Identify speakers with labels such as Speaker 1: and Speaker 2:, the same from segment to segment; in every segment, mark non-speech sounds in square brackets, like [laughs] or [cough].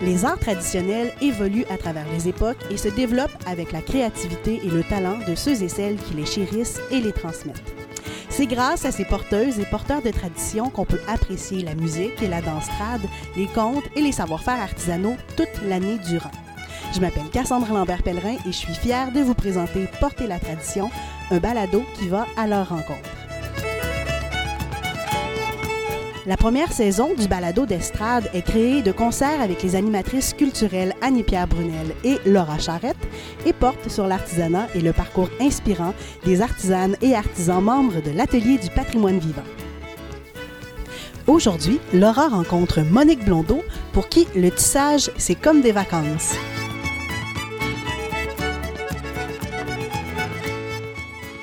Speaker 1: Les arts traditionnels évoluent à travers les époques et se développent avec la créativité et le talent de ceux et celles qui les chérissent et les transmettent. C'est grâce à ces porteuses et porteurs de traditions qu'on peut apprécier la musique et la danse trad, les contes et les savoir-faire artisanaux toute l'année durant. Je m'appelle Cassandre Lambert-Pellerin et je suis fière de vous présenter Porter la tradition, un balado qui va à leur rencontre. La première saison du balado d'estrade est créée de concert avec les animatrices culturelles Annie-Pierre Brunel et Laura Charrette et porte sur l'artisanat et le parcours inspirant des artisanes et artisans membres de l'Atelier du patrimoine vivant. Aujourd'hui, Laura rencontre Monique Blondeau pour qui le tissage, c'est comme des vacances.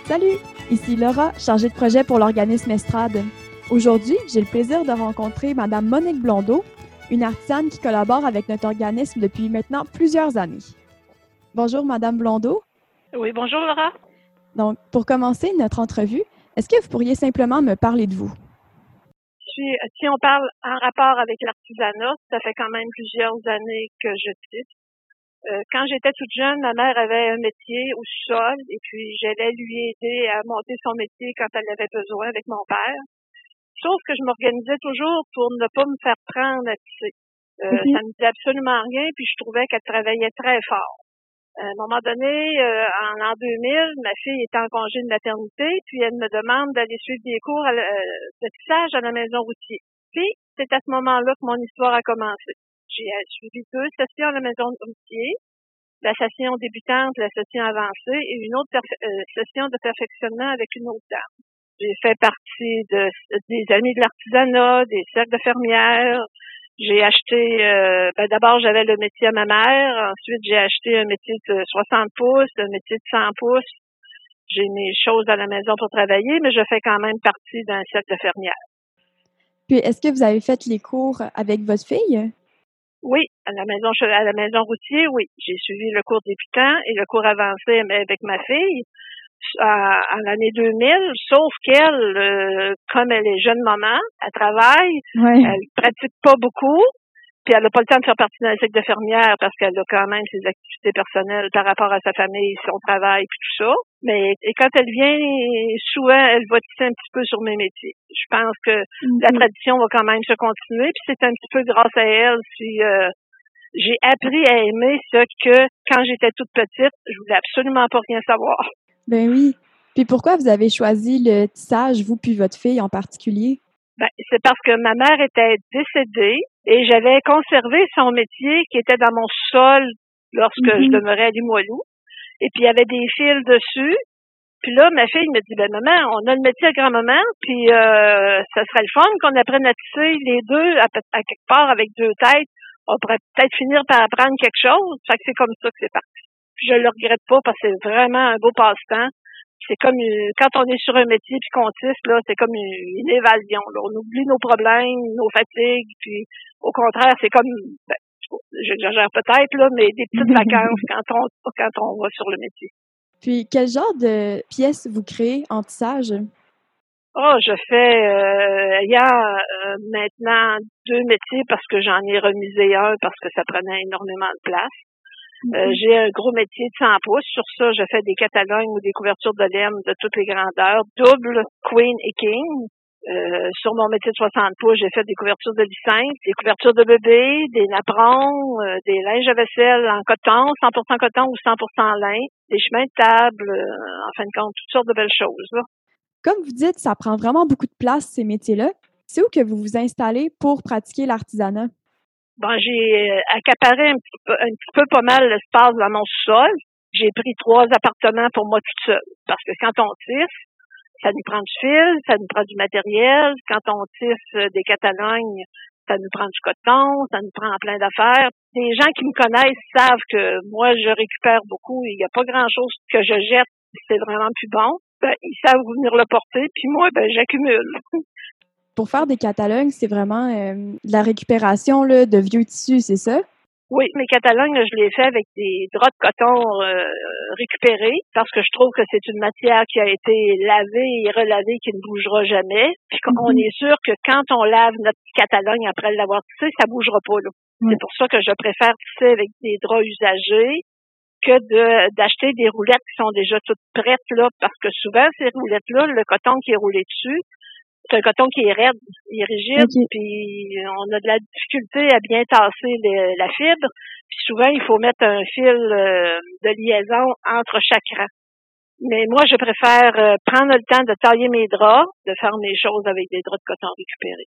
Speaker 2: Salut, ici Laura, chargée de projet pour l'organisme Estrade. Aujourd'hui, j'ai le plaisir de rencontrer Madame Monique Blondeau, une artisane qui collabore avec notre organisme depuis maintenant plusieurs années. Bonjour Madame Blondeau.
Speaker 3: Oui, bonjour Laura.
Speaker 2: Donc, pour commencer notre entrevue, est-ce que vous pourriez simplement me parler de vous?
Speaker 3: Si, on parle en rapport avec l'artisanat, ça fait quand même plusieurs années que je tisse. Euh, quand j'étais toute jeune, ma mère avait un métier au sol et puis j'allais lui aider à monter son métier quand elle avait besoin avec mon père. Sauf que je m'organisais toujours pour ne pas me faire prendre à tisser. Euh, mhm. Ça me disait absolument rien, puis je trouvais qu'elle travaillait très fort. À un moment donné, euh, en l'an 2000, ma fille était en congé de maternité, puis elle me demande d'aller suivre des cours euh, de tissage à la maison routier. Puis, c'est à ce moment-là que mon histoire a commencé. J'ai suivi deux sessions à la maison routier, la session débutante, la session avancée, et une autre session de perfectionnement avec une autre dame. J'ai fait partie de, des amis de l'artisanat, des cercles de fermières. J'ai acheté, euh, ben d'abord j'avais le métier à ma mère, ensuite j'ai acheté un métier de 60 pouces, un métier de 100 pouces. J'ai mes choses à la maison pour travailler, mais je fais quand même partie d'un cercle de fermières.
Speaker 2: Puis est-ce que vous avez fait les cours avec votre fille?
Speaker 3: Oui, à la maison à la maison routier, oui. J'ai suivi le cours débutant et le cours avancé avec ma fille à, l'année 2000, sauf qu'elle, euh, comme elle est jeune maman, elle travaille, elle pratique pas beaucoup, puis elle n'a pas le temps de faire partie d'un cycle de fermière parce qu'elle a quand même ses activités personnelles par rapport à sa famille, son travail, puis tout ça. Mais et quand elle vient, souvent, elle va tisser un petit peu sur mes métiers. Je pense que la mhm. tradition va quand même se continuer, puis c'est un petit peu grâce à elle si euh, j'ai appris à aimer ce que quand j'étais toute petite, je voulais absolument pas rien savoir.
Speaker 2: Ben oui. Puis pourquoi vous avez choisi le tissage, vous puis votre fille en particulier?
Speaker 3: Ben, c'est parce que ma mère était décédée et j'avais conservé son métier qui était dans mon sol lorsque je mhm. demeurais à Limoilou. Et puis il y avait des fils dessus. Puis là, ma fille me dit, ben maman, on a le métier à grand-maman, puis euh, ça serait le fun qu'on apprenne à tisser les deux à, quelque part avec deux têtes. On pourrait peut-être finir par apprendre quelque chose. Fait que c'est comme ça que c'est parti je le regrette pas parce que c'est vraiment un beau passe-temps. C'est comme quand on est sur un métier puis qu'on tisse, là, c'est comme une, évasion. On oublie nos problèmes, nos fatigues, puis au contraire, c'est comme ben, j'exagère peut-être, là, mais des petites [laughs] vacances quand on quand on va sur le métier.
Speaker 2: Puis quel genre de pièces vous créez en tissage?
Speaker 3: Oh, je fais euh, il y a euh, maintenant deux métiers parce que j'en ai remisé un parce que ça prenait énormément de place. Euh, j'ai un gros métier de 100 pouces. Sur ça, je fais des catalogues ou des couvertures de laine de toutes les grandeurs, double, queen et king. Euh, sur mon métier de 60 pouces, j'ai fait des couvertures de lit des couvertures de bébé, des napperons, euh, des linges à vaisselle en coton, 100% coton ou 100% lin, des chemins de table, en fin de compte, toutes sortes de belles choses.
Speaker 2: Comme vous dites, ça prend vraiment beaucoup de place, ces métiers-là. C'est où que vous vous installez pour pratiquer l'artisanat?
Speaker 3: Bon, j'ai euh, accaparé un petit, peu, un petit peu pas mal l'espace dans mon sol. J'ai pris trois appartements pour moi toute seule. Parce que quand on tisse, ça nous prend du fil, ça nous prend du matériel. Quand on tisse euh, des Catalognes, ça nous prend du coton, ça nous prend plein d'affaires. Des gens qui me connaissent savent que moi, je récupère beaucoup. Il n'y a pas grand-chose que je jette. C'est vraiment plus bon. Ben, ils savent venir le porter, puis moi, ben, j'accumule. [laughs]
Speaker 2: pour faire des catalogues, c'est vraiment euh, de la récupération là, de vieux tissus, c'est ça?
Speaker 3: Oui, mes Catalognes, je les fais avec des draps de coton euh, récupérés parce que je trouve que c'est une matière qui a été lavée et relavée qui ne bougera jamais. Puis on
Speaker 2: Mhm.
Speaker 3: est sûr que quand on lave notre Catalogne après l'avoir tissé, ça bougera pas. là.
Speaker 2: Oui.
Speaker 3: C'est pour ça que je préfère tisser avec des draps usagés que de d'acheter des roulettes qui sont déjà toutes prêtes là parce que souvent ces roulettes là le coton qui est roulé dessus c'est un coton qui est raide, il est rigide,
Speaker 2: Ok.
Speaker 3: puis on a de la difficulté à bien tasser le- la fibre. Puis souvent, il faut mettre un fil euh, de liaison entre chaque rang. Mais moi, je préfère euh, prendre le temps de tailler mes draps, de faire mes choses avec des draps de coton récupérés.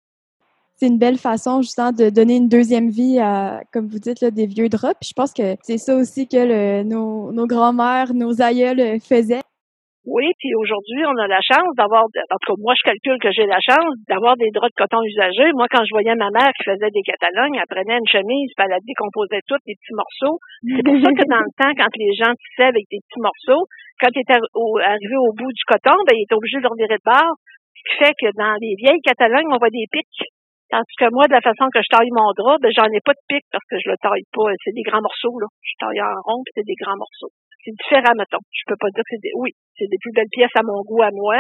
Speaker 2: C'est une belle façon, justement, de donner une deuxième vie à, comme vous dites, là, des vieux draps. Puis je pense que c'est ça aussi que le- nos, nos grands-mères, nos aïeuls euh, faisaient.
Speaker 3: Oui, puis aujourd'hui, on a la chance d'avoir, en tout cas, moi, je calcule que j'ai la chance d'avoir des draps de coton usagés. Moi, quand je voyais ma mère qui faisait des Catalognes, elle prenait une chemise, puis elle la décomposait toutes, des petits morceaux. C'est pour ça que dans le temps, quand les gens tissaient avec des petits morceaux, quand ils étaient arrivés au bout du coton, ben, ils étaient obligés de leur virer de bord. Ce qui fait que dans les vieilles Catalognes, on voit des pics. Tandis que moi, de la façon que je taille mon drap, ben, j'en ai pas de pics parce que je le taille pas. C'est des grands morceaux, là. Je taille en rond, puis c'est des grands morceaux. C'est différent, mettons. Je peux pas dire que c'est des, oui, c'est des plus belles pièces à mon goût à moi.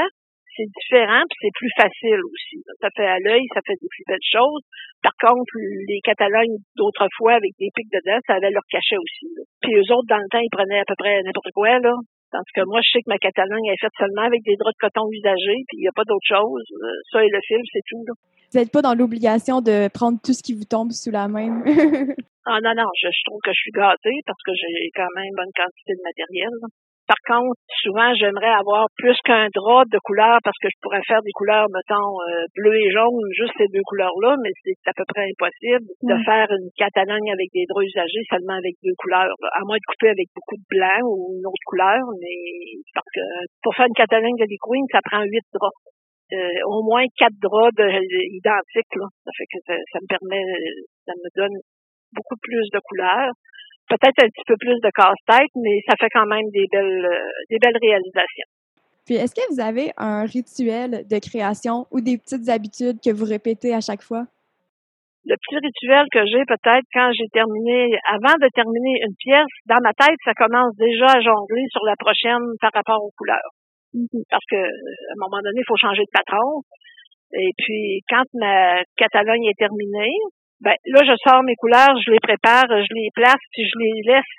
Speaker 3: C'est différent, puis c'est plus facile aussi. Ça fait à l'œil, ça fait des plus belles choses. Par contre, les Catalognes d'autrefois avec des pics dedans, ça avait leur cachet aussi. Puis eux autres, dans le temps, ils prenaient à peu près n'importe quoi, là. Tandis que moi, je sais que ma Catalogne est faite seulement avec des draps de coton usagés, puis il n'y a pas d'autre chose. Ça et le fil, c'est tout, là.
Speaker 2: Vous n'êtes pas dans l'obligation de prendre tout ce qui vous tombe sous la main. [laughs]
Speaker 3: Ah non, non, je, je trouve que je suis gâtée parce que j'ai quand même une bonne quantité de matériel. Par contre, souvent, j'aimerais avoir plus qu'un drap de couleur parce que je pourrais faire des couleurs, mettons, euh, bleu et jaune, juste ces deux couleurs-là, mais c'est à peu près impossible de faire une Catalogne avec des draps usagés seulement avec deux couleurs. là. À moins de couper avec beaucoup de blanc ou une autre couleur, mais parce que pour faire une Catalogne de Queen, ça prend huit draps. Euh, au moins quatre draps de, identiques. Là. Ça fait que ça, ça me permet, ça me donne beaucoup plus de couleurs. Peut-être un petit peu plus de casse-tête, mais ça fait quand même des belles, euh, des belles réalisations.
Speaker 2: Puis est-ce que vous avez un rituel de création ou des petites habitudes que vous répétez à chaque fois?
Speaker 3: Le petit rituel que j'ai peut-être quand j'ai terminé, avant de terminer une pièce, dans ma tête, ça commence déjà à jongler sur la prochaine par rapport aux couleurs. Parce que à un moment donné, il faut changer de patron. Et puis, quand ma Catalogne est terminée, ben là, je sors mes couleurs, je les prépare, je les place, puis je les laisse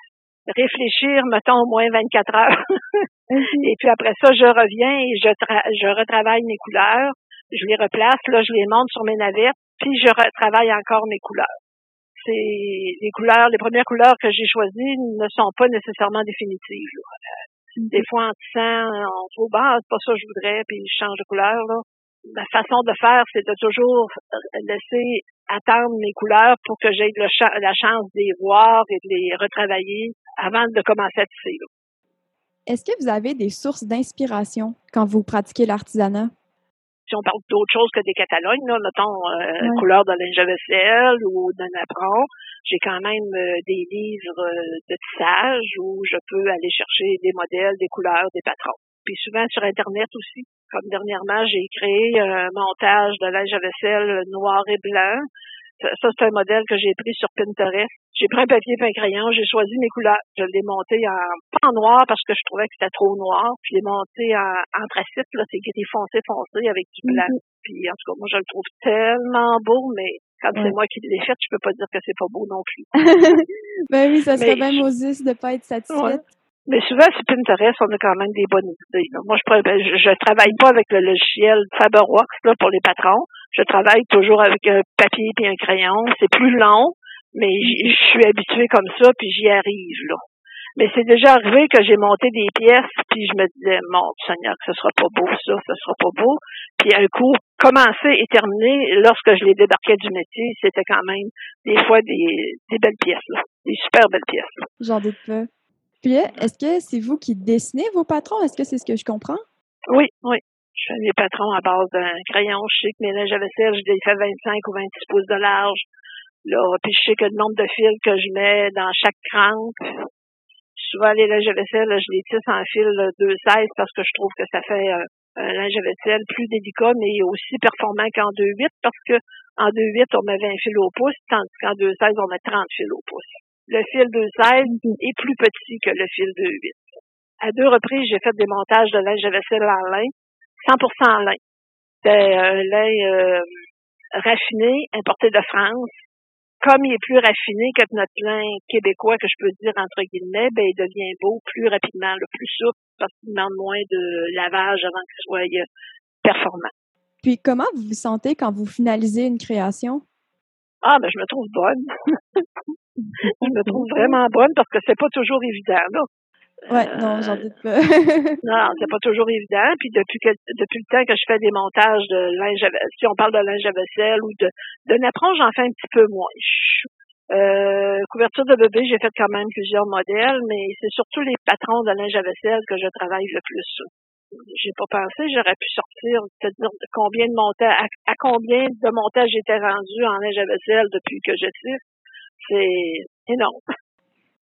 Speaker 3: réfléchir, mettons, au moins 24 heures. [laughs] Et puis après ça, je reviens et je, tra- je retravaille mes couleurs. Je les replace, là, je les monte sur mes navettes, puis je retravaille encore mes couleurs. C'est les couleurs, les premières couleurs que j'ai choisies ne sont pas nécessairement définitives. là. Euh, Des fois, en tissant, on trouve, ah, c'est pas ça que je voudrais, puis je change de couleur. Là. Ma façon de faire, c'est de toujours laisser attendre mes couleurs pour que j'aie la chance de les voir et de les retravailler avant de commencer à tisser. là.
Speaker 2: Est-ce que vous avez des sources d'inspiration quand vous pratiquez l'artisanat?
Speaker 3: si on parle d'autre chose que des Catalognes, là, mettons euh,
Speaker 2: Ouais.
Speaker 3: couleur de linge à vaisselle ou d'un apron, j'ai quand même euh, des livres euh, de tissage où je peux aller chercher des modèles, des couleurs, des patrons. Puis souvent sur Internet aussi. Comme dernièrement, j'ai créé un montage de linge à vaisselle noir et blanc. Ça, c'est un modèle que j'ai pris sur Pinterest. J'ai pris un papier et un crayon, j'ai choisi mes couleurs. Je l'ai monté en, pas en noir parce que je trouvais que c'était trop noir. Puis je l'ai monté en anthracite, là, c'est gris foncé foncé avec du blanc. Puis en tout cas, moi je le trouve tellement beau, mais quand c'est moi qui l'ai fait, je peux pas dire que c'est pas beau non plus. [laughs]
Speaker 2: ben oui, ça serait
Speaker 3: Mais
Speaker 2: bien
Speaker 3: je-
Speaker 2: Moses de pas être satisfaite.
Speaker 3: Mais souvent, sur Pinterest, on a quand même des bonnes idées. là. Moi, je, ben, je, je travaille pas avec le logiciel Faberworks là, pour les patrons. Je travaille toujours avec un papier et un crayon. C'est plus long, mais je suis habituée comme ça, puis j'y arrive. là. Mais c'est déjà arrivé que j'ai monté des pièces, puis je me disais, mon Seigneur, que ce sera pas beau, ça, ce sera pas beau. Puis un coup, commencé et terminé, lorsque je les débarquais du métier, c'était quand même des fois des, des belles pièces, là. des super belles pièces.
Speaker 2: J'en doute pas. Puis, est-ce que c'est vous qui dessinez vos patrons? Est-ce que c'est ce que je comprends?
Speaker 3: Oui, oui. Je fais mes patrons à base d'un crayon. Je sais que mes linges à vaisselle, je les fais 25 ou 26 pouces de large. Là, puis je sais que le nombre de fils que je mets dans chaque cranque. Souvent, les linges à vaisselle, je les tisse en fil là, 2,16 parce que je trouve que ça fait euh, un linge à vaisselle plus délicat, mais aussi performant qu'en 2,8 parce que en 2,8, on met 20 fils au pouce, tandis qu'en 2,16, on met 30 fils au pouce. Le fil 216 est plus petit que le fil 28. À deux reprises, j'ai fait des montages de linge à vaisselle en lin, 100% en lin. C'était un lin euh, raffiné, importé de France. Comme il est plus raffiné que notre lin québécois, que je peux dire entre guillemets, ben il devient beau plus rapidement, le plus souple, parce qu'il demande moins de lavage avant qu'il soit euh, performant.
Speaker 2: Puis comment vous vous sentez quand vous finalisez une création?
Speaker 3: Ah, ben je me trouve bonne. [laughs] je me trouve [laughs] vraiment bonne parce que c'est pas toujours évident, là.
Speaker 2: Ouais, non, j'en doute pas. [laughs]
Speaker 3: non, c'est pas toujours évident. Puis depuis que depuis le temps que je fais des montages de linge à si on parle de linge à vaisselle ou de de napperon, j'en fais un petit peu moins. Euh, couverture de bébé, j'ai fait quand même plusieurs modèles, mais c'est surtout les patrons de linge à vaisselle que je travaille le plus. J'ai pas pensé, j'aurais pu sortir, te dire combien de montages, à, combien de montages j'étais rendu en linge à vaisselle depuis que je tire. C'est énorme.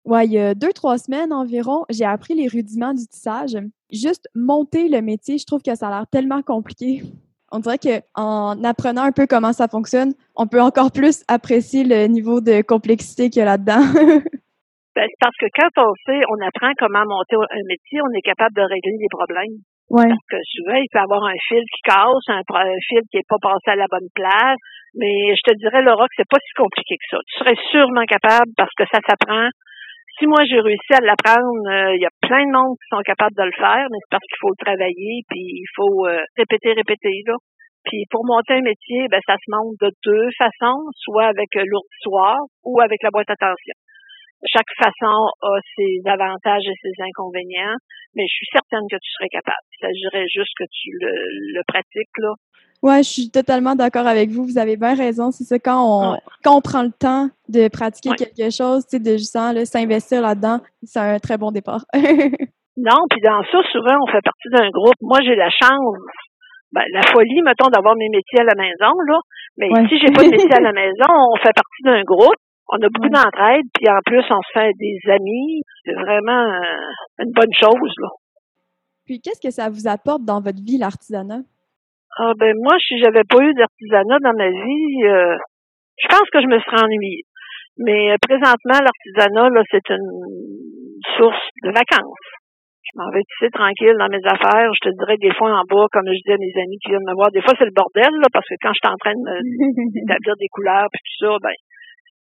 Speaker 2: Ouais, il y a deux, trois semaines environ, j'ai appris les rudiments du tissage. Juste monter le métier, je trouve que ça a l'air tellement compliqué. On dirait qu'en apprenant un peu comment ça fonctionne, on peut encore plus apprécier le niveau de complexité qu'il y a là-dedans. [laughs]
Speaker 3: ben, parce que quand on sait, on apprend comment monter un métier, on est capable de régler les problèmes.
Speaker 2: Ouais.
Speaker 3: Parce que souvent, il peut y avoir un fil qui casse, un, fil qui n'est pas passé à la bonne place. Mais je te dirais, Laura, que c'est pas si compliqué que ça. Tu serais sûrement capable parce que ça s'apprend si moi j'ai réussi à l'apprendre, euh, il y a plein de monde qui sont capables de le faire, mais c'est parce qu'il faut le travailler, puis il faut euh, répéter, répéter là. Puis pour monter un métier, ben ça se monte de deux façons, soit avec euh, l'ourdissoir ou avec la boîte à tension. Chaque façon a ses avantages et ses inconvénients, mais je suis certaine que tu serais capable. Il s'agirait juste que tu le, le pratiques là,
Speaker 2: Ouais, je suis totalement d'accord avec vous. Vous avez bien raison. C'est ça, quand on, quand on prend le temps de pratiquer quelque chose, tu sais, de justement s'investir là-dedans, c'est un très bon départ. [laughs]
Speaker 3: non, puis dans ça, souvent, on fait partie d'un groupe. Moi, j'ai la chance, ben, la folie, mettons, d'avoir mes métiers à la maison, là. Mais si j'ai pas de métier à la [laughs] maison, on fait partie d'un groupe. On a beaucoup d'entraide, puis en plus, on se fait des amis. C'est vraiment euh, une bonne chose, là.
Speaker 2: Puis, qu'est-ce que ça vous apporte dans votre vie, l'artisanat?
Speaker 3: Ah ben moi, si j'avais pas eu d'artisanat dans ma vie, euh, je pense que je me serais ennuyée. Mais euh, présentement, l'artisanat, là, c'est une source de vacances. Je m'en vais ici tranquille dans mes affaires. Je te dirais des fois en bas, comme je dis à mes amis qui viennent me voir, des fois c'est le bordel, là, parce que quand je suis en train [laughs] d'établir des couleurs puis tout ça, ben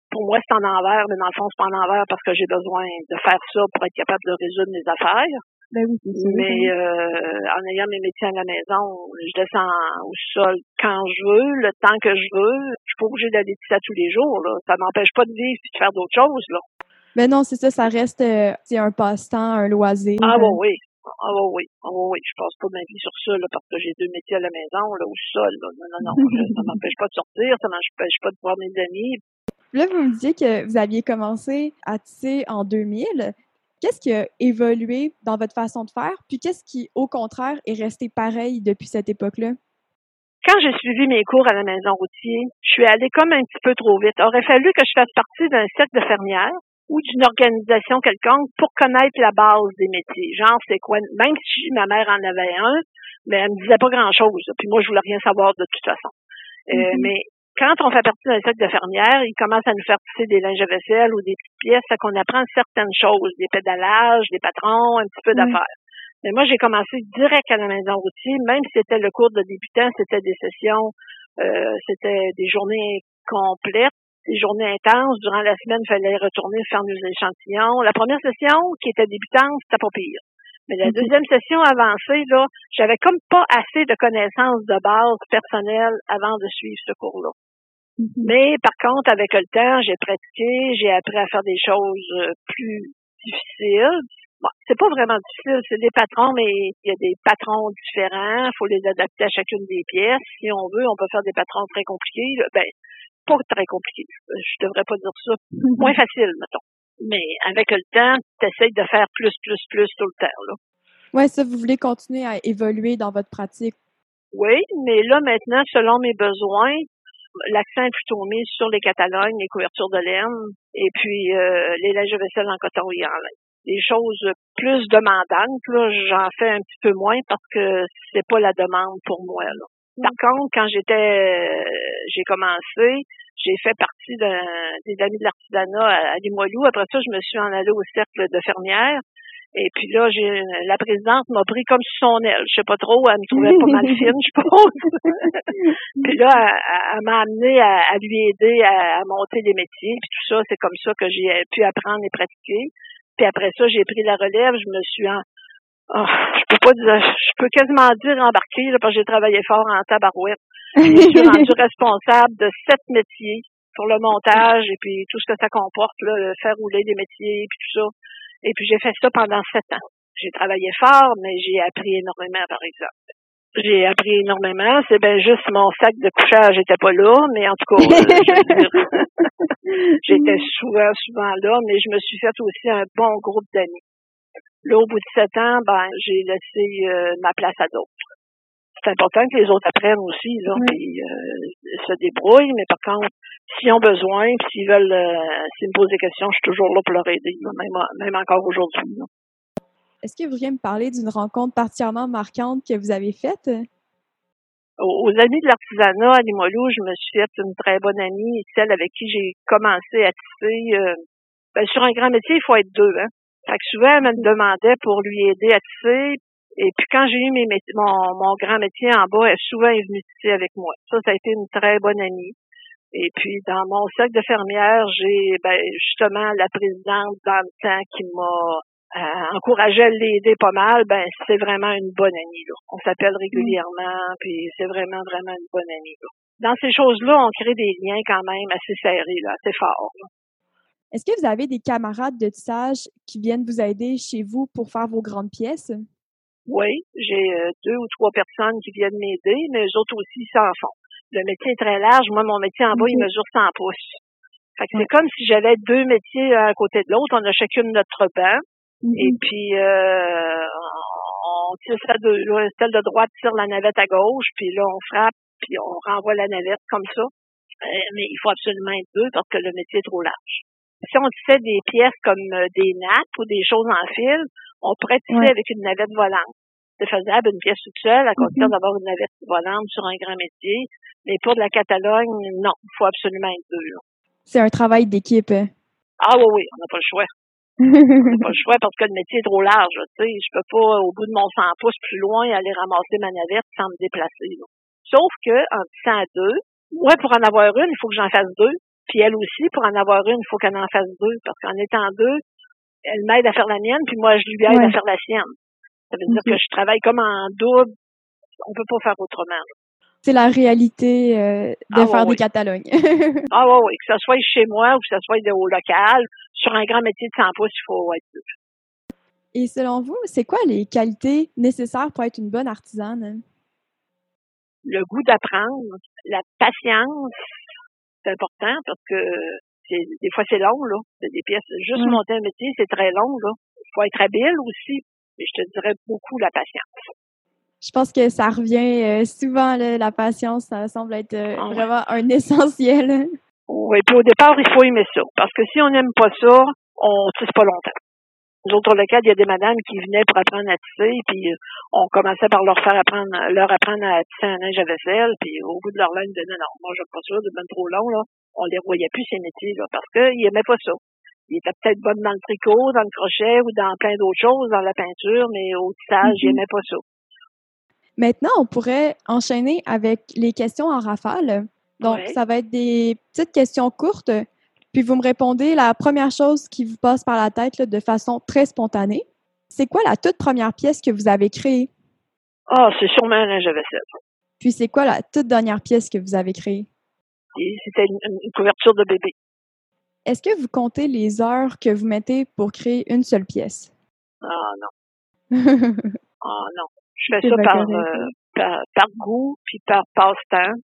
Speaker 3: pour moi c'est en envers, mais dans le fond c'est pas en envers parce que j'ai besoin de faire ça pour être capable de résoudre mes affaires.
Speaker 2: Ben
Speaker 3: mais euh, en ayant mes métiers à la maison, je descends au sol quand je veux, le temps que je veux. Je suis pas obligée d'aller ça tous les jours. Là. Ça m'empêche pas de vivre et de faire d'autres choses. Là.
Speaker 2: Mais ben non, c'est ça, ça reste euh, un passe-temps, un loisir.
Speaker 3: Ah bon, oui. Ah oui, ah oui, je passe pas ma vie sur ça là, parce que j'ai deux métiers à la maison, là, au sol. Là. Non, non, non. [laughs] ça m'empêche pas de sortir, ça m'empêche pas de voir mes amis.
Speaker 2: Là, vous me disiez que vous aviez commencé à tisser en 2000 qu'est-ce qui a évolué dans votre façon de faire, puis qu'est-ce qui, au contraire, est resté pareil depuis cette époque-là?
Speaker 3: Quand j'ai suivi mes cours à la maison routier, je suis allée comme un petit peu trop vite. Il aurait fallu que je fasse partie d'un cercle de fermières ou d'une organisation quelconque pour connaître la base des métiers. Genre, c'est quoi, même si ma mère en avait un, mais elle me disait pas grand chose. Puis moi, je voulais rien savoir de toute façon. Euh, mm-hmm. mais quand on fait partie d'un cercle de fermière, ils commencent à nous faire tisser des linges à vaisselle ou des petites pièces, ça qu'on apprend certaines choses, des pédalages, des patrons, un petit peu d'affaires. Mais moi, j'ai commencé direct à la maison routier, même si c'était le cours de débutant, c'était des sessions, euh, c'était des journées complètes, des journées intenses. Durant la semaine, il fallait retourner faire nos échantillons. La première session, qui était débutante, c'était pas pire. Mais la deuxième session avancée, là, j'avais comme pas assez de connaissances de base personnelles avant de suivre ce cours-là. Mm-hmm. Mais par contre, avec le temps, j'ai pratiqué, j'ai appris à faire des choses euh, plus difficiles. Bon, c'est pas vraiment difficile, c'est des patrons, mais il y a des patrons différents, il faut les adapter à chacune des pièces. Si on veut, on peut faire des patrons très compliqués. Ben, pas très compliqués. Je devrais pas dire ça. Mm-hmm. Moins facile, mettons. Mais avec le temps, tu essaies de faire plus, plus, plus tout le temps. Là.
Speaker 2: Oui, ça, vous voulez continuer à évoluer dans votre pratique.
Speaker 3: Oui, mais là, maintenant, selon mes besoins, l'accent est plutôt mis sur les Catalognes, les couvertures de laine, et puis euh, les linges vaisselle en coton et en laine. Des choses plus demandantes, là, j'en fais un petit peu moins parce que c'est pas la demande pour moi. Là. Par contre, quand j'étais, j'ai commencé, j'ai fait partie des amis de l'artisanat à, à Limoilou. Après ça, je me suis en allée au cercle de fermières. Et puis là, j'ai la présidente m'a pris comme sur son aile. Je sais pas trop, elle me trouvait pas mal fine, je pense. [laughs] puis là, elle, m'a amené à, lui aider à, monter des métiers. Puis tout ça, c'est comme ça que j'ai pu apprendre et pratiquer. Puis après ça, j'ai pris la relève. Je me suis en, oh, je peux pas dire, je peux quasiment dire embarquer là, parce que j'ai travaillé fort en tabarouette. [laughs] je suis rendue responsable de sept métiers pour le montage et puis tout ce que ça comporte, là, faire rouler des métiers puis tout ça. Et puis j'ai fait ça pendant sept ans. J'ai travaillé fort, mais j'ai appris énormément, par exemple. J'ai appris énormément. C'est bien juste mon sac de couchage n'était pas là, mais en tout cas, [laughs] j'étais souvent, souvent là, mais je me suis fait aussi un bon groupe d'amis. Là, au bout de sept ans, ben, j'ai laissé euh, ma place à d'autres. C'est important que les autres apprennent aussi, là, puis euh, se débrouillent, mais par contre, s'ils ont besoin, puis s'ils veulent, euh, s'ils me posent des questions, je suis toujours là pour leur aider, même, même encore aujourd'hui.
Speaker 2: Est-ce que vous pourriez me parler d'une rencontre particulièrement marquante que vous avez faite?
Speaker 3: Aux, amis de l'artisanat à Limoilou, je me suis faite une très bonne amie, celle avec qui j'ai commencé à tisser. Euh, ben, sur un grand métier, il faut être deux. Hein? Fait que souvent, elle me demandait pour lui aider à tisser. Et puis quand j'ai eu mes mon, mon grand métier en bas, elle souvent est venue tisser avec moi. Ça, ça a été une très bonne amie. Et puis, dans mon cercle de fermière, j'ai ben, justement la présidente dans le temps qui m'a euh, encouragé à l'aider pas mal. Ben, c'est vraiment une bonne amie. Là. On s'appelle régulièrement, puis c'est vraiment, vraiment une bonne amie. Dans ces choses-là, on crée des liens quand même assez serrés, là, assez forts.
Speaker 2: Est-ce que vous avez des camarades de tissage qui viennent vous aider chez vous pour faire vos grandes pièces?
Speaker 3: Oui, j'ai euh, deux ou trois personnes qui viennent m'aider, mais eux autres aussi s'en font le métier est très large. Moi, mon métier en bas, il mesure 100 pouces. Fait que c'est comme si j'avais deux métiers à côté de l'autre. On a chacune notre banc. Mm-hmm. Et puis, euh, on tire ça de, celle de droite tire la navette à gauche, puis là, on frappe, puis on renvoie la navette comme ça. Euh, mais il faut absolument être deux parce que le métier est trop large. Si on tissait des pièces comme euh, des nappes ou des choses en fil, on pourrait tisser avec une navette volante. C'est faisable, une pièce toute seule, à condition mm-hmm. d'avoir une navette volante sur un grand métier. Mais pour de la Catalogne, non, il faut absolument être deux.
Speaker 2: C'est un travail d'équipe. Hein?
Speaker 3: Ah oui, oui, on n'a pas le choix. [laughs] on n'a pas le choix parce que le métier est trop large. Tu sais, je peux pas, au bout de mon 100 pouces plus loin, aller ramasser ma navette sans me déplacer. Sauf que en tissant à deux, moi, pour en avoir une, il faut que j'en fasse deux. Puis elle aussi, pour en avoir une, il faut qu'elle en fasse deux. Parce qu'en étant deux, elle m'aide à faire la mienne, puis moi, je lui aide à faire la sienne. Ça veut dire que je travaille comme en double. On peut pas faire autrement
Speaker 2: c'est la réalité euh, de ah, faire des Catalogne. [laughs]
Speaker 3: ah oui, oui, que ce soit chez moi ou que ce soit au local, sur un grand métier de 100 pouces, il faut être
Speaker 2: Et selon vous, c'est quoi les qualités nécessaires pour être une bonne artisane?
Speaker 3: Le goût d'apprendre, la patience, c'est important parce que des fois c'est long, là. Des pièces. Juste monter un métier, c'est très long, là. Il faut être habile aussi. Mais je te dirais beaucoup la patience
Speaker 2: je pense que ça revient euh, souvent, la patience, ça semble être euh, ah vraiment un essentiel.
Speaker 3: Oui, puis au départ, il faut aimer ça. Parce que si on n'aime pas ça, on tisse pas longtemps. Nous autres, le cas, il y a des madames qui venaient pour apprendre à tisser, puis euh, on commençait par leur faire apprendre, leur apprendre à tisser un linge à vaisselle, puis au bout de leur ligne, de non, non, moi, je pas ça, de même trop long, là. On les voyait plus, ces métiers, là, parce qu'ils n'aimaient pas ça. Ils étaient peut-être bonnes dans le tricot, dans le crochet ou dans plein d'autres choses, dans la peinture, mais au tissage, ils n'aimaient pas ça.
Speaker 2: Maintenant, on pourrait enchaîner avec les questions en rafale. Donc, ça va être des petites questions courtes. Puis vous me répondez la première chose qui vous passe par la tête de façon très spontanée. C'est quoi la toute première pièce que vous avez créée?
Speaker 3: Ah, c'est sûrement un linge à vaisselle.
Speaker 2: Puis c'est quoi la toute dernière pièce que vous avez créée?
Speaker 3: C'était une, couverture de bébé.
Speaker 2: Est-ce que vous comptez les heures que vous mettez pour créer une seule pièce?
Speaker 3: Ah non. [laughs] ah non. Je fais ça par, euh, par, par, goût puis par passe-temps.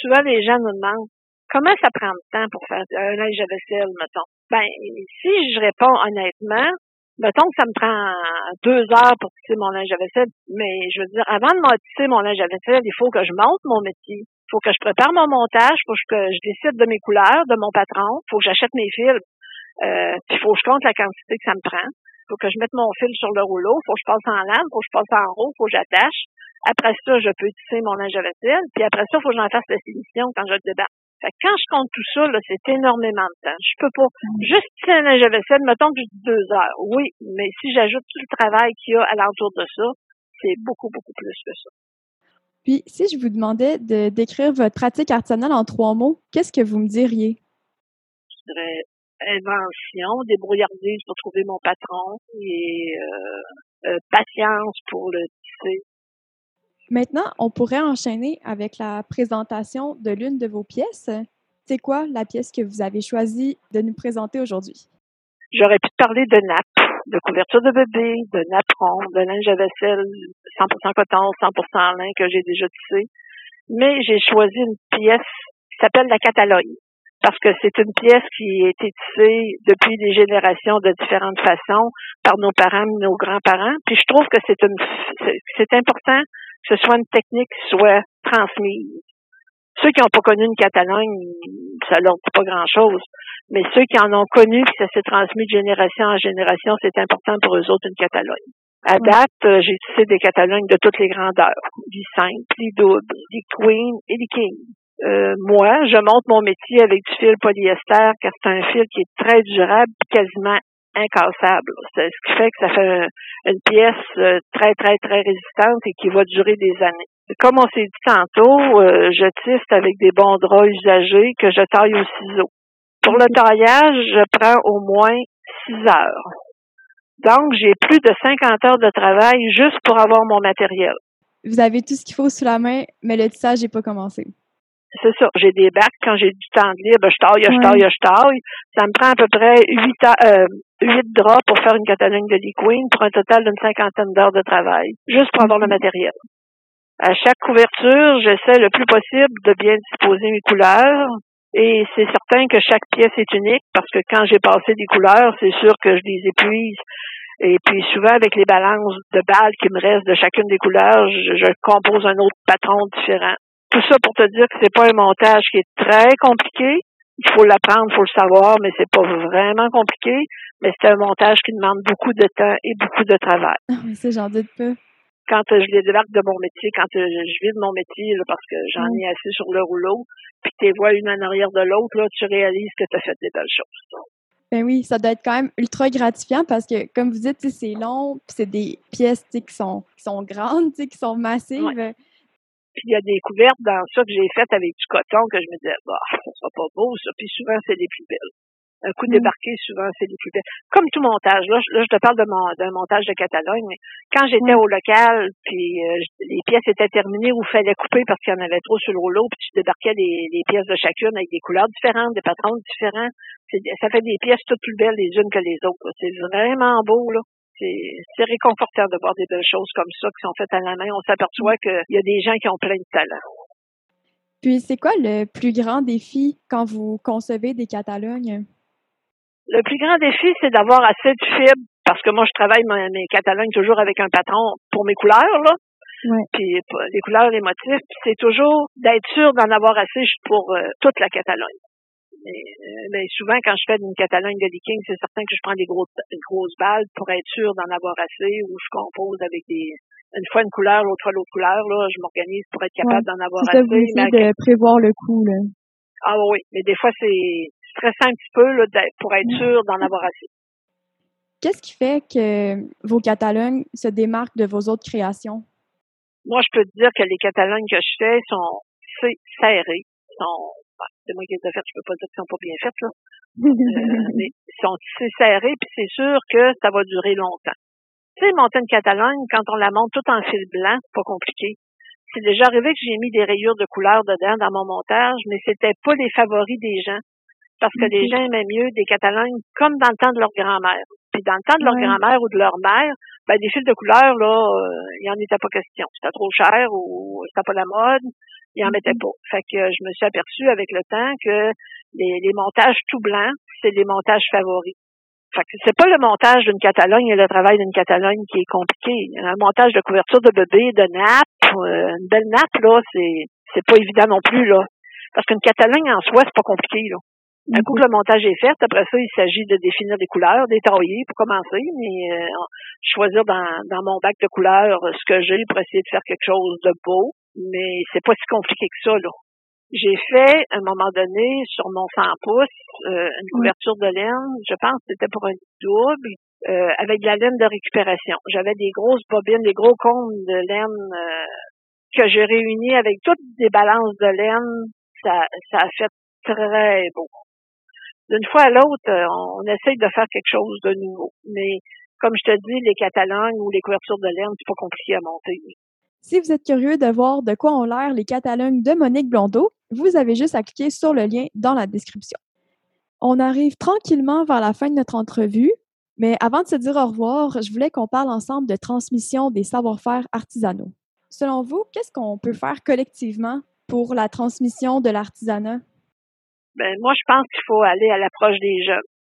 Speaker 3: Souvent, les gens nous demandent comment ça prend de temps pour faire un linge à vaisselle, mettons? Ben, si je réponds honnêtement, mettons que ça me prend deux heures pour tisser mon linge à vaisselle, mais je veux dire, avant de tisser mon linge à vaisselle, il faut que je monte mon métier. Faut que je prépare mon montage, faut que je décide de mes couleurs, de mon patron, faut que j'achète mes fils, euh, puis faut que je compte la quantité que ça me prend faut que je mette mon fil sur le rouleau, faut que je passe en lame, faut que je passe en roue, faut que j'attache. Après ça, je peux tisser mon linge à vaisselle, puis après ça, faut que j'en fasse la finition quand je le débarque. Fait que quand je compte tout ça, c'est énormément de temps. Je peux pas juste tirer un linge à vaisselle, mettons dis deux heures. Oui, mais si j'ajoute tout le travail qu'il y a alentour de ça, c'est beaucoup, beaucoup plus que ça.
Speaker 2: Puis, si je vous demandais de décrire votre pratique artisanale en trois mots, qu'est-ce que vous me diriez?
Speaker 3: Je dirais invention, débrouillardise pour trouver mon patron et euh, euh, patience pour le tisser.
Speaker 2: Maintenant, on pourrait enchaîner avec la présentation de l'une de vos pièces. C'est quoi la pièce que vous avez choisi de nous présenter aujourd'hui?
Speaker 3: J'aurais pu parler de nappe, de couverture de bébé, de napperon, de linge à vaisselle 100% coton, 100% lin que j'ai déjà tissé. Mais j'ai choisi une pièce qui s'appelle la Catalogne parce que c'est une pièce qui a été tissée depuis des générations de différentes façons par nos parents, nos grands-parents. Puis je trouve que c'est une, c'est important que ce soit une technique qui soit transmise. Ceux qui n'ont pas connu une Catalogne, ça leur dit pas grand-chose. Mais ceux qui en ont connu, que ça s'est transmis de génération en génération, c'est important pour eux autres une Catalogne. À date, euh, j'ai tissé des Catalognes de toutes les grandeurs, des simples, des doubles, des queens et des kings. Euh, moi, je monte mon métier avec du fil polyester car c'est un fil qui est très durable, quasiment incassable. C'est ce qui fait que ça fait une pièce euh, très, très, très résistante et qui va durer des années. Comme on s'est dit tantôt, euh, je tisse avec des bons draps usagés que je taille au ciseau. Pour le taillage, je prends au moins six heures. Donc, j'ai plus de 50 heures de travail juste pour avoir mon matériel.
Speaker 2: Vous avez tout ce qu'il faut sous la main, mais le tissage n'est pas commencé.
Speaker 3: C'est ça. J'ai des bacs. Quand j'ai du temps de libre, je taille, je taille, je taille. Ça me prend à peu près huit, euh, huit draps pour faire une Catalogne de Lee Queen pour un total d'une cinquantaine d'heures de travail, juste pour avoir le matériel. À chaque couverture, j'essaie le plus possible de bien disposer mes couleurs. Et c'est certain que chaque pièce est unique parce que quand j'ai passé des couleurs, c'est sûr que je les épuise. Et puis souvent avec les balances de balles qui me restent de chacune des couleurs, je, je compose un autre patron différent. Tout ça pour te dire que c'est pas un montage qui est très compliqué. Il faut l'apprendre, il faut le savoir, mais c'est pas vraiment compliqué. Mais c'est un montage qui demande beaucoup de temps et beaucoup de travail.
Speaker 2: ça, j'en doute pas.
Speaker 3: Quand je les débarque de mon métier, quand je, vis de mon métier, parce que j'en ai assez sur le rouleau, puis tu vois une en arrière de l'autre, là, tu réalises que tu as fait des belles choses.
Speaker 2: Ben oui, ça doit être quand même ultra gratifiant parce que, comme vous dites, c'est long, puis c'est des pièces qui sont, qui sont grandes, qui sont massives.
Speaker 3: Puis il y a des couvertes dans ça que j'ai faites avec du coton que je me disais, bah, ça sera pas beau, ça. Puis souvent, c'est les plus belles. Un coup mm. débarqué, souvent, c'est les plus belles. Comme tout montage. Là, je, te parle de mon, d'un montage de Catalogne, mais quand j'étais mm. au local, puis euh, les pièces étaient terminées il fallait couper parce qu'il y en avait trop sur le rouleau, puis tu débarquais les, les pièces de chacune avec des couleurs différentes, des patrons différents. ça fait des pièces toutes plus belles les unes que les autres. C'est vraiment beau, là c'est réconfortant de voir des belles choses comme ça qui sont faites à la main. On s'aperçoit qu'il y a des gens qui ont plein de talent.
Speaker 2: Puis, c'est quoi le plus grand défi quand vous concevez des Catalognes?
Speaker 3: Le plus grand défi, c'est d'avoir assez de fibres, parce que moi, je travaille mes Catalognes toujours avec un patron pour mes couleurs, là. Puis les couleurs, les motifs, c'est toujours d'être sûr d'en avoir assez pour euh, toute la Catalogne. Euh, mais, souvent, quand je fais une Catalogne de leaking, c'est certain que je prends des grosses, grosses balles pour être sûr d'en avoir assez ou je compose avec des, une fois une couleur, l'autre fois l'autre couleur, là, je m'organise pour être capable d'en avoir assez.
Speaker 2: Vous mais de prévoir le coup, là.
Speaker 3: Ah oui, mais des fois, c'est stressant un petit peu, là, pour être sûr d'en avoir assez.
Speaker 2: Qu'est-ce qui fait que vos Catalognes se démarquent de vos autres créations?
Speaker 3: Moi, je peux te dire que les Catalognes que je fais sont serrées, sont c'est moi qui les ai faites, je peux pas dire qu'elles sont pas bien faites, là. euh, [laughs] mais ils sont tissés serrés, puis c'est sûr que ça va durer longtemps. Tu sais, monter une Catalogne, quand on la monte tout en fil blanc, c'est pas compliqué. C'est déjà arrivé que j'ai mis des rayures de couleur dedans dans mon montage, mais c'était pas les favoris des gens. Parce que les gens aimaient mieux des Catalognes comme dans le temps de leur grand-mère. Puis dans le temps de leur grand-mère ou de leur mère, ben des fils de couleur, là, euh, il n'y en était pas question. C'était trop cher ou c'était pas la mode il en mettait pas. Fait que je me suis aperçue avec le temps que les, les montages tout blancs, c'est les montages favoris. Fait que c'est pas le montage d'une Catalogne et le travail d'une Catalogne qui est compliqué. Un montage de couverture de bébé, de nappe, euh, une belle nappe, là, c'est, c'est pas évident non plus, là. Parce qu'une Catalogne en soi, c'est pas compliqué, là. Un coup que le montage est fait, après ça, il s'agit de définir des couleurs, détailler pour commencer, mais euh, choisir dans, dans mon bac de couleurs ce que j'ai pour essayer de faire quelque chose de beau, mais c'est pas si compliqué que ça, là. J'ai fait, à un moment donné, sur mon 100 pouces, euh, une couverture de laine, je pense que c'était pour un double, euh, avec de la laine de récupération. J'avais des grosses bobines, des gros cônes de laine euh, que j'ai réunis avec toutes des balances de laine. Ça, ça a fait très beau. D'une fois à l'autre, on essaye de faire quelque chose de nouveau. Mais comme je te dis, les catalogues ou les couvertures de laine, c'est pas compliqué à monter.
Speaker 2: Si vous êtes curieux de voir de quoi ont l'air les catalogues de Monique Blondeau, vous avez juste à cliquer sur le lien dans la description. On arrive tranquillement vers la fin de notre entrevue, mais avant de se dire au revoir, je voulais qu'on parle ensemble de transmission des savoir-faire artisanaux. Selon vous, qu'est-ce qu'on peut faire collectivement pour la transmission de l'artisanat?
Speaker 3: Ben, moi, je pense qu'il faut aller à l'approche des jeunes.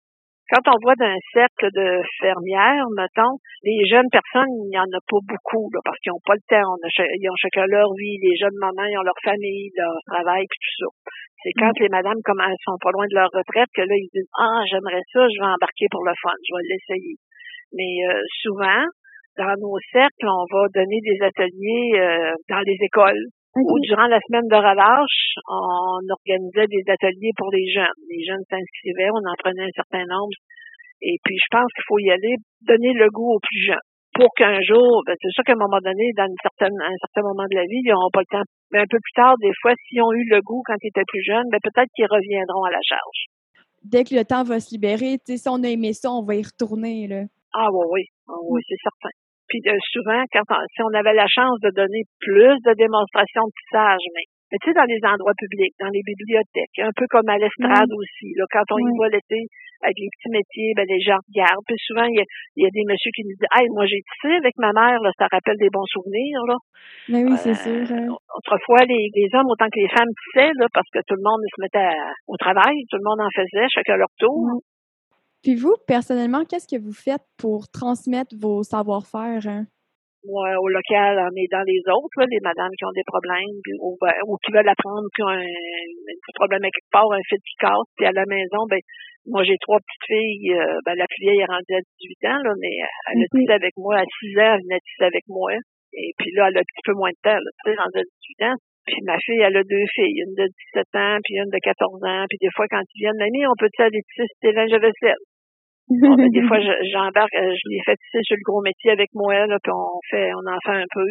Speaker 3: Quand on voit d'un cercle de fermières, mettons, les jeunes personnes, il n'y en a pas beaucoup, là, parce qu'ils n'ont pas le temps. ils ont chacun leur vie. Les jeunes mamans, ils ont leur famille, leur travail, puis tout ça. C'est quand mm. les madames, comme elles sont pas loin de leur retraite, que là, ils disent Ah, j'aimerais ça, je vais embarquer pour le fun, je vais l'essayer. Mais euh, souvent, dans nos cercles, on va donner des ateliers euh, dans les écoles. Ou mm-hmm. durant la semaine de relâche, on organisait des ateliers pour les jeunes. Les jeunes s'inscrivaient, on en prenait un certain nombre. Et puis, je pense qu'il faut y aller, donner le goût aux plus jeunes. Pour qu'un jour, ben, c'est sûr qu'à un moment donné, dans une certaine, un certain moment de la vie, ils n'auront pas le temps. Mais un peu plus tard, des fois, s'ils ont eu le goût quand ils étaient plus jeunes, ben, peut-être qu'ils reviendront à la charge.
Speaker 2: Dès que le temps va se libérer, si on a aimé ça, on va y retourner, là.
Speaker 3: Ah oui, oui, ah, oui, c'est certain. Puis euh, souvent, quand si on avait la chance de donner plus de démonstrations de tissage, mais, tu sais, dans les endroits publics, dans les bibliothèques, un peu comme à l'estrade aussi, là, quand on y va l'été avec les petits métiers, ben les gens regardent. Puis souvent, il y a, des messieurs qui nous disent Hey, moi j'ai tissé avec ma mère, là, ça rappelle des bons souvenirs. Là.
Speaker 2: Mais oui, c'est sûr.
Speaker 3: Hein. Autrefois, les, les, hommes autant que les femmes tissaient, là, parce que tout le monde se mettait au travail, tout le monde en faisait, chacun leur tour.
Speaker 2: Puis vous, personnellement, qu'est-ce que vous faites pour transmettre vos savoir-faire? Hein?
Speaker 3: Moi, au local, est dans les autres, là, les madames qui ont des problèmes, ou, ben, ou qui veulent apprendre, qui ont un, un problème à quelque part, un fil qui casse, puis à la maison, ben moi j'ai trois petites filles, euh, ben la plus vieille est rendue à 18 ans, là, mais elle a tissé avec moi, à 6 ans, elle venait tisser avec moi. Et puis là, elle a un petit peu moins de temps, là, tu sais, rendue à 18 ans. Puis ma fille, elle a deux filles, une de 17 ans, puis une de 14 ans. Puis des fois, quand ils viennent, mamie, on peut aller tisser si t'es linge à vaisselle des fois, j'embarque, euh, je, les fais tisser sur le gros métier avec moi, là, puis on fait, on en fait un peu.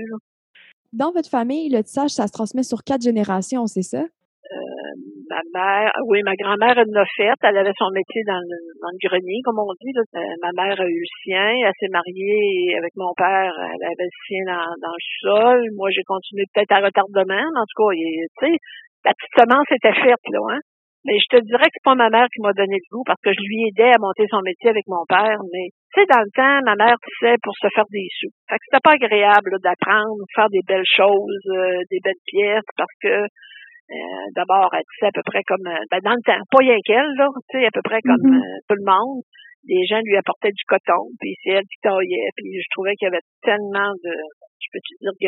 Speaker 2: Dans votre famille, le tissage, ça se transmet sur quatre générations, c'est ça?
Speaker 3: Euh, ma mère, oui, ma grand-mère, elle l'a fait. Elle avait son métier dans le, dans le grenier, comme on dit. Là. Euh, ma mère a eu le sien. Elle s'est mariée avec mon père. Elle avait le sien dans, dans le sol. Moi, j'ai continué peut-être à retardement. En tout cas, tu sais, la petite semence était faite, là, hein. Mais je te dirais que c'est pas ma mère qui m'a donné le goût parce que je lui aidais à monter son métier avec mon père. Mais tu sais, dans le temps, ma mère tissait pour se faire des sous. Fait que c'était pas agréable d'apprendre, faire des belles choses, euh, des belles pièces parce que euh, d'abord, elle tissait à peu près comme euh, ben, dans le temps, pas rien qu'elle, là, tu sais, à peu près comme mm-hmm. tout le monde. Les gens lui apportaient du coton, puis c'est elle qui taillait, puis je trouvais qu'il y avait tellement de je peux te là, tu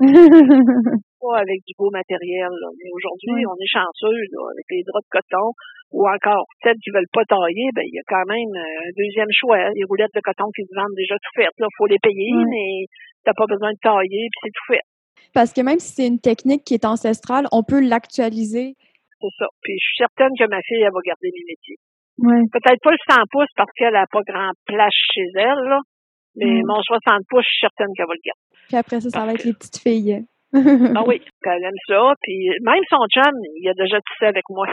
Speaker 3: [laughs] pas avec du beau matériel, là. Mais aujourd'hui, on est chanceux, là, avec les draps de coton, ou encore, celles qui veulent pas tailler, ben, il y a quand même euh, un deuxième choix. Les roulettes de coton qui se vendent déjà tout faites, là. Faut les payer, mais t'as pas besoin de tailler, puis c'est tout fait.
Speaker 2: Parce que même si c'est une technique qui est ancestrale, on peut l'actualiser.
Speaker 3: C'est ça. Puis je suis certaine que ma fille, elle va garder mes métiers. Peut-être pas le 100 pouces parce qu'elle a pas grand place chez elle, là. Mais mm. mon 60 pouces, je suis certaine qu'elle va le garder.
Speaker 2: Puis après ça, ça va être les petites filles.
Speaker 3: ah oui, elle aime ça. Puis même son chum, il a déjà tissé avec moi.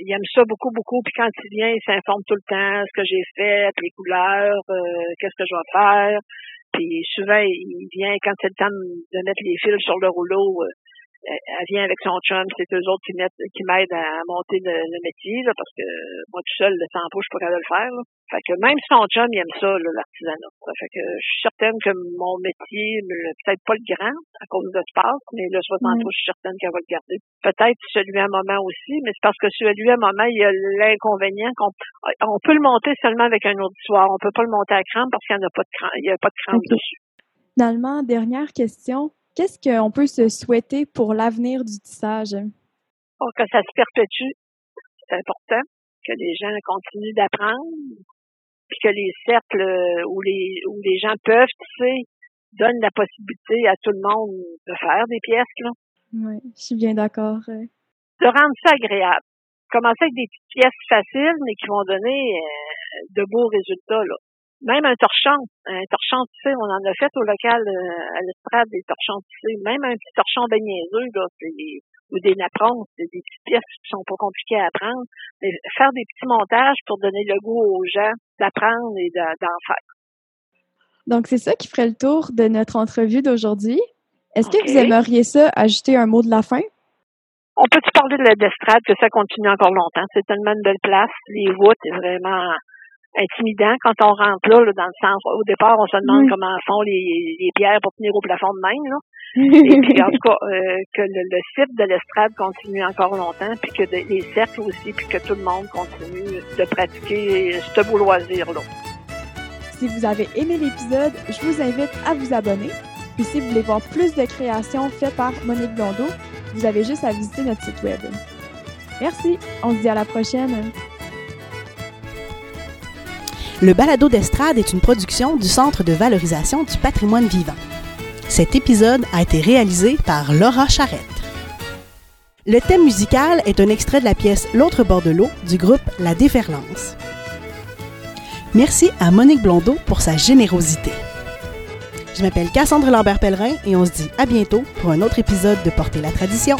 Speaker 3: Il aime ça beaucoup, beaucoup. Puis quand il vient, il s'informe tout le temps ce que j'ai fait, les couleurs, euh, qu'est-ce que je vais faire. Puis souvent, il vient quand c'est le temps de mettre les fils sur le rouleau. Euh, elle vient avec son chum, c'est eux autres qui qui m'aident à monter le, métier, là, parce que moi tout seul, le temps je suis pas le faire. Fait que même son chum, il aime ça, l'artisanat. Fait que je suis certaine que mon métier, peut-être pas le grand à cause de passe, mais le 60 mm. je suis certaine qu'elle va le garder. Peut-être celui à un moment aussi, mais c'est parce que celui à un moment, il y a l'inconvénient qu'on on peut le monter seulement avec un auditoire. On peut pas le monter à crampe parce qu'il n'y a pas de crampe, il y a pas de crampe dessus.
Speaker 2: Finalement, dernière question. Qu'est-ce qu'on peut se souhaiter pour l'avenir du tissage?
Speaker 3: Oh, que ça se perpétue. C'est important. Que les gens continuent d'apprendre. Puis que les cercles où les, où les gens peuvent tisser donnent la possibilité à tout le monde de faire des pièces, là.
Speaker 2: Oui, je suis bien d'accord.
Speaker 3: de rendre ça agréable. Commencer avec des petites pièces faciles, mais qui vont donner euh, de beaux résultats. Là. Même un torchon, un torchon tissé, on en a fait au local euh, à l'estrade des torchons tissés. Même un petit torchon de niaiseux, là, ou des napperons, des petites pièces qui sont pas compliquées à apprendre. Mais faire des petits montages pour donner le goût aux gens d'apprendre et d'en faire.
Speaker 2: Donc, c'est ça qui ferait le tour de notre entrevue d'aujourd'hui. Est-ce que vous aimeriez ça ajouter un mot de la fin?
Speaker 3: On peut-tu parler de l'estrade, que ça continue encore longtemps? C'est tellement une belle place. Les voûtes, c'est vraiment intimidant quand on rentre là, dans le sens. Au départ, on se demande comment font les, les, pierres pour tenir au plafond de même. Là. [laughs] Et puis, en tout cas, euh, que le, site de l'estrade continue encore longtemps, puis que les cercles aussi, puis que tout le monde continue de pratiquer ce beau loisir-là.
Speaker 2: Si vous avez aimé l'épisode, je vous invite à vous abonner. Puis si vous voulez voir plus de créations faites par Monique Blondeau, vous avez juste à visiter notre site web. Merci, on se dit à la prochaine.
Speaker 1: Le balado d'estrade est une production du Centre de valorisation du patrimoine vivant. Cet épisode a été réalisé par Laura Charrette. Le thème musical est un extrait de la pièce L'autre bord de l'eau du groupe La Déferlance. Merci à Monique Blondeau pour sa générosité. Je m'appelle Cassandre Lambert-Pellerin et on se dit à bientôt pour un autre épisode de Porter la tradition.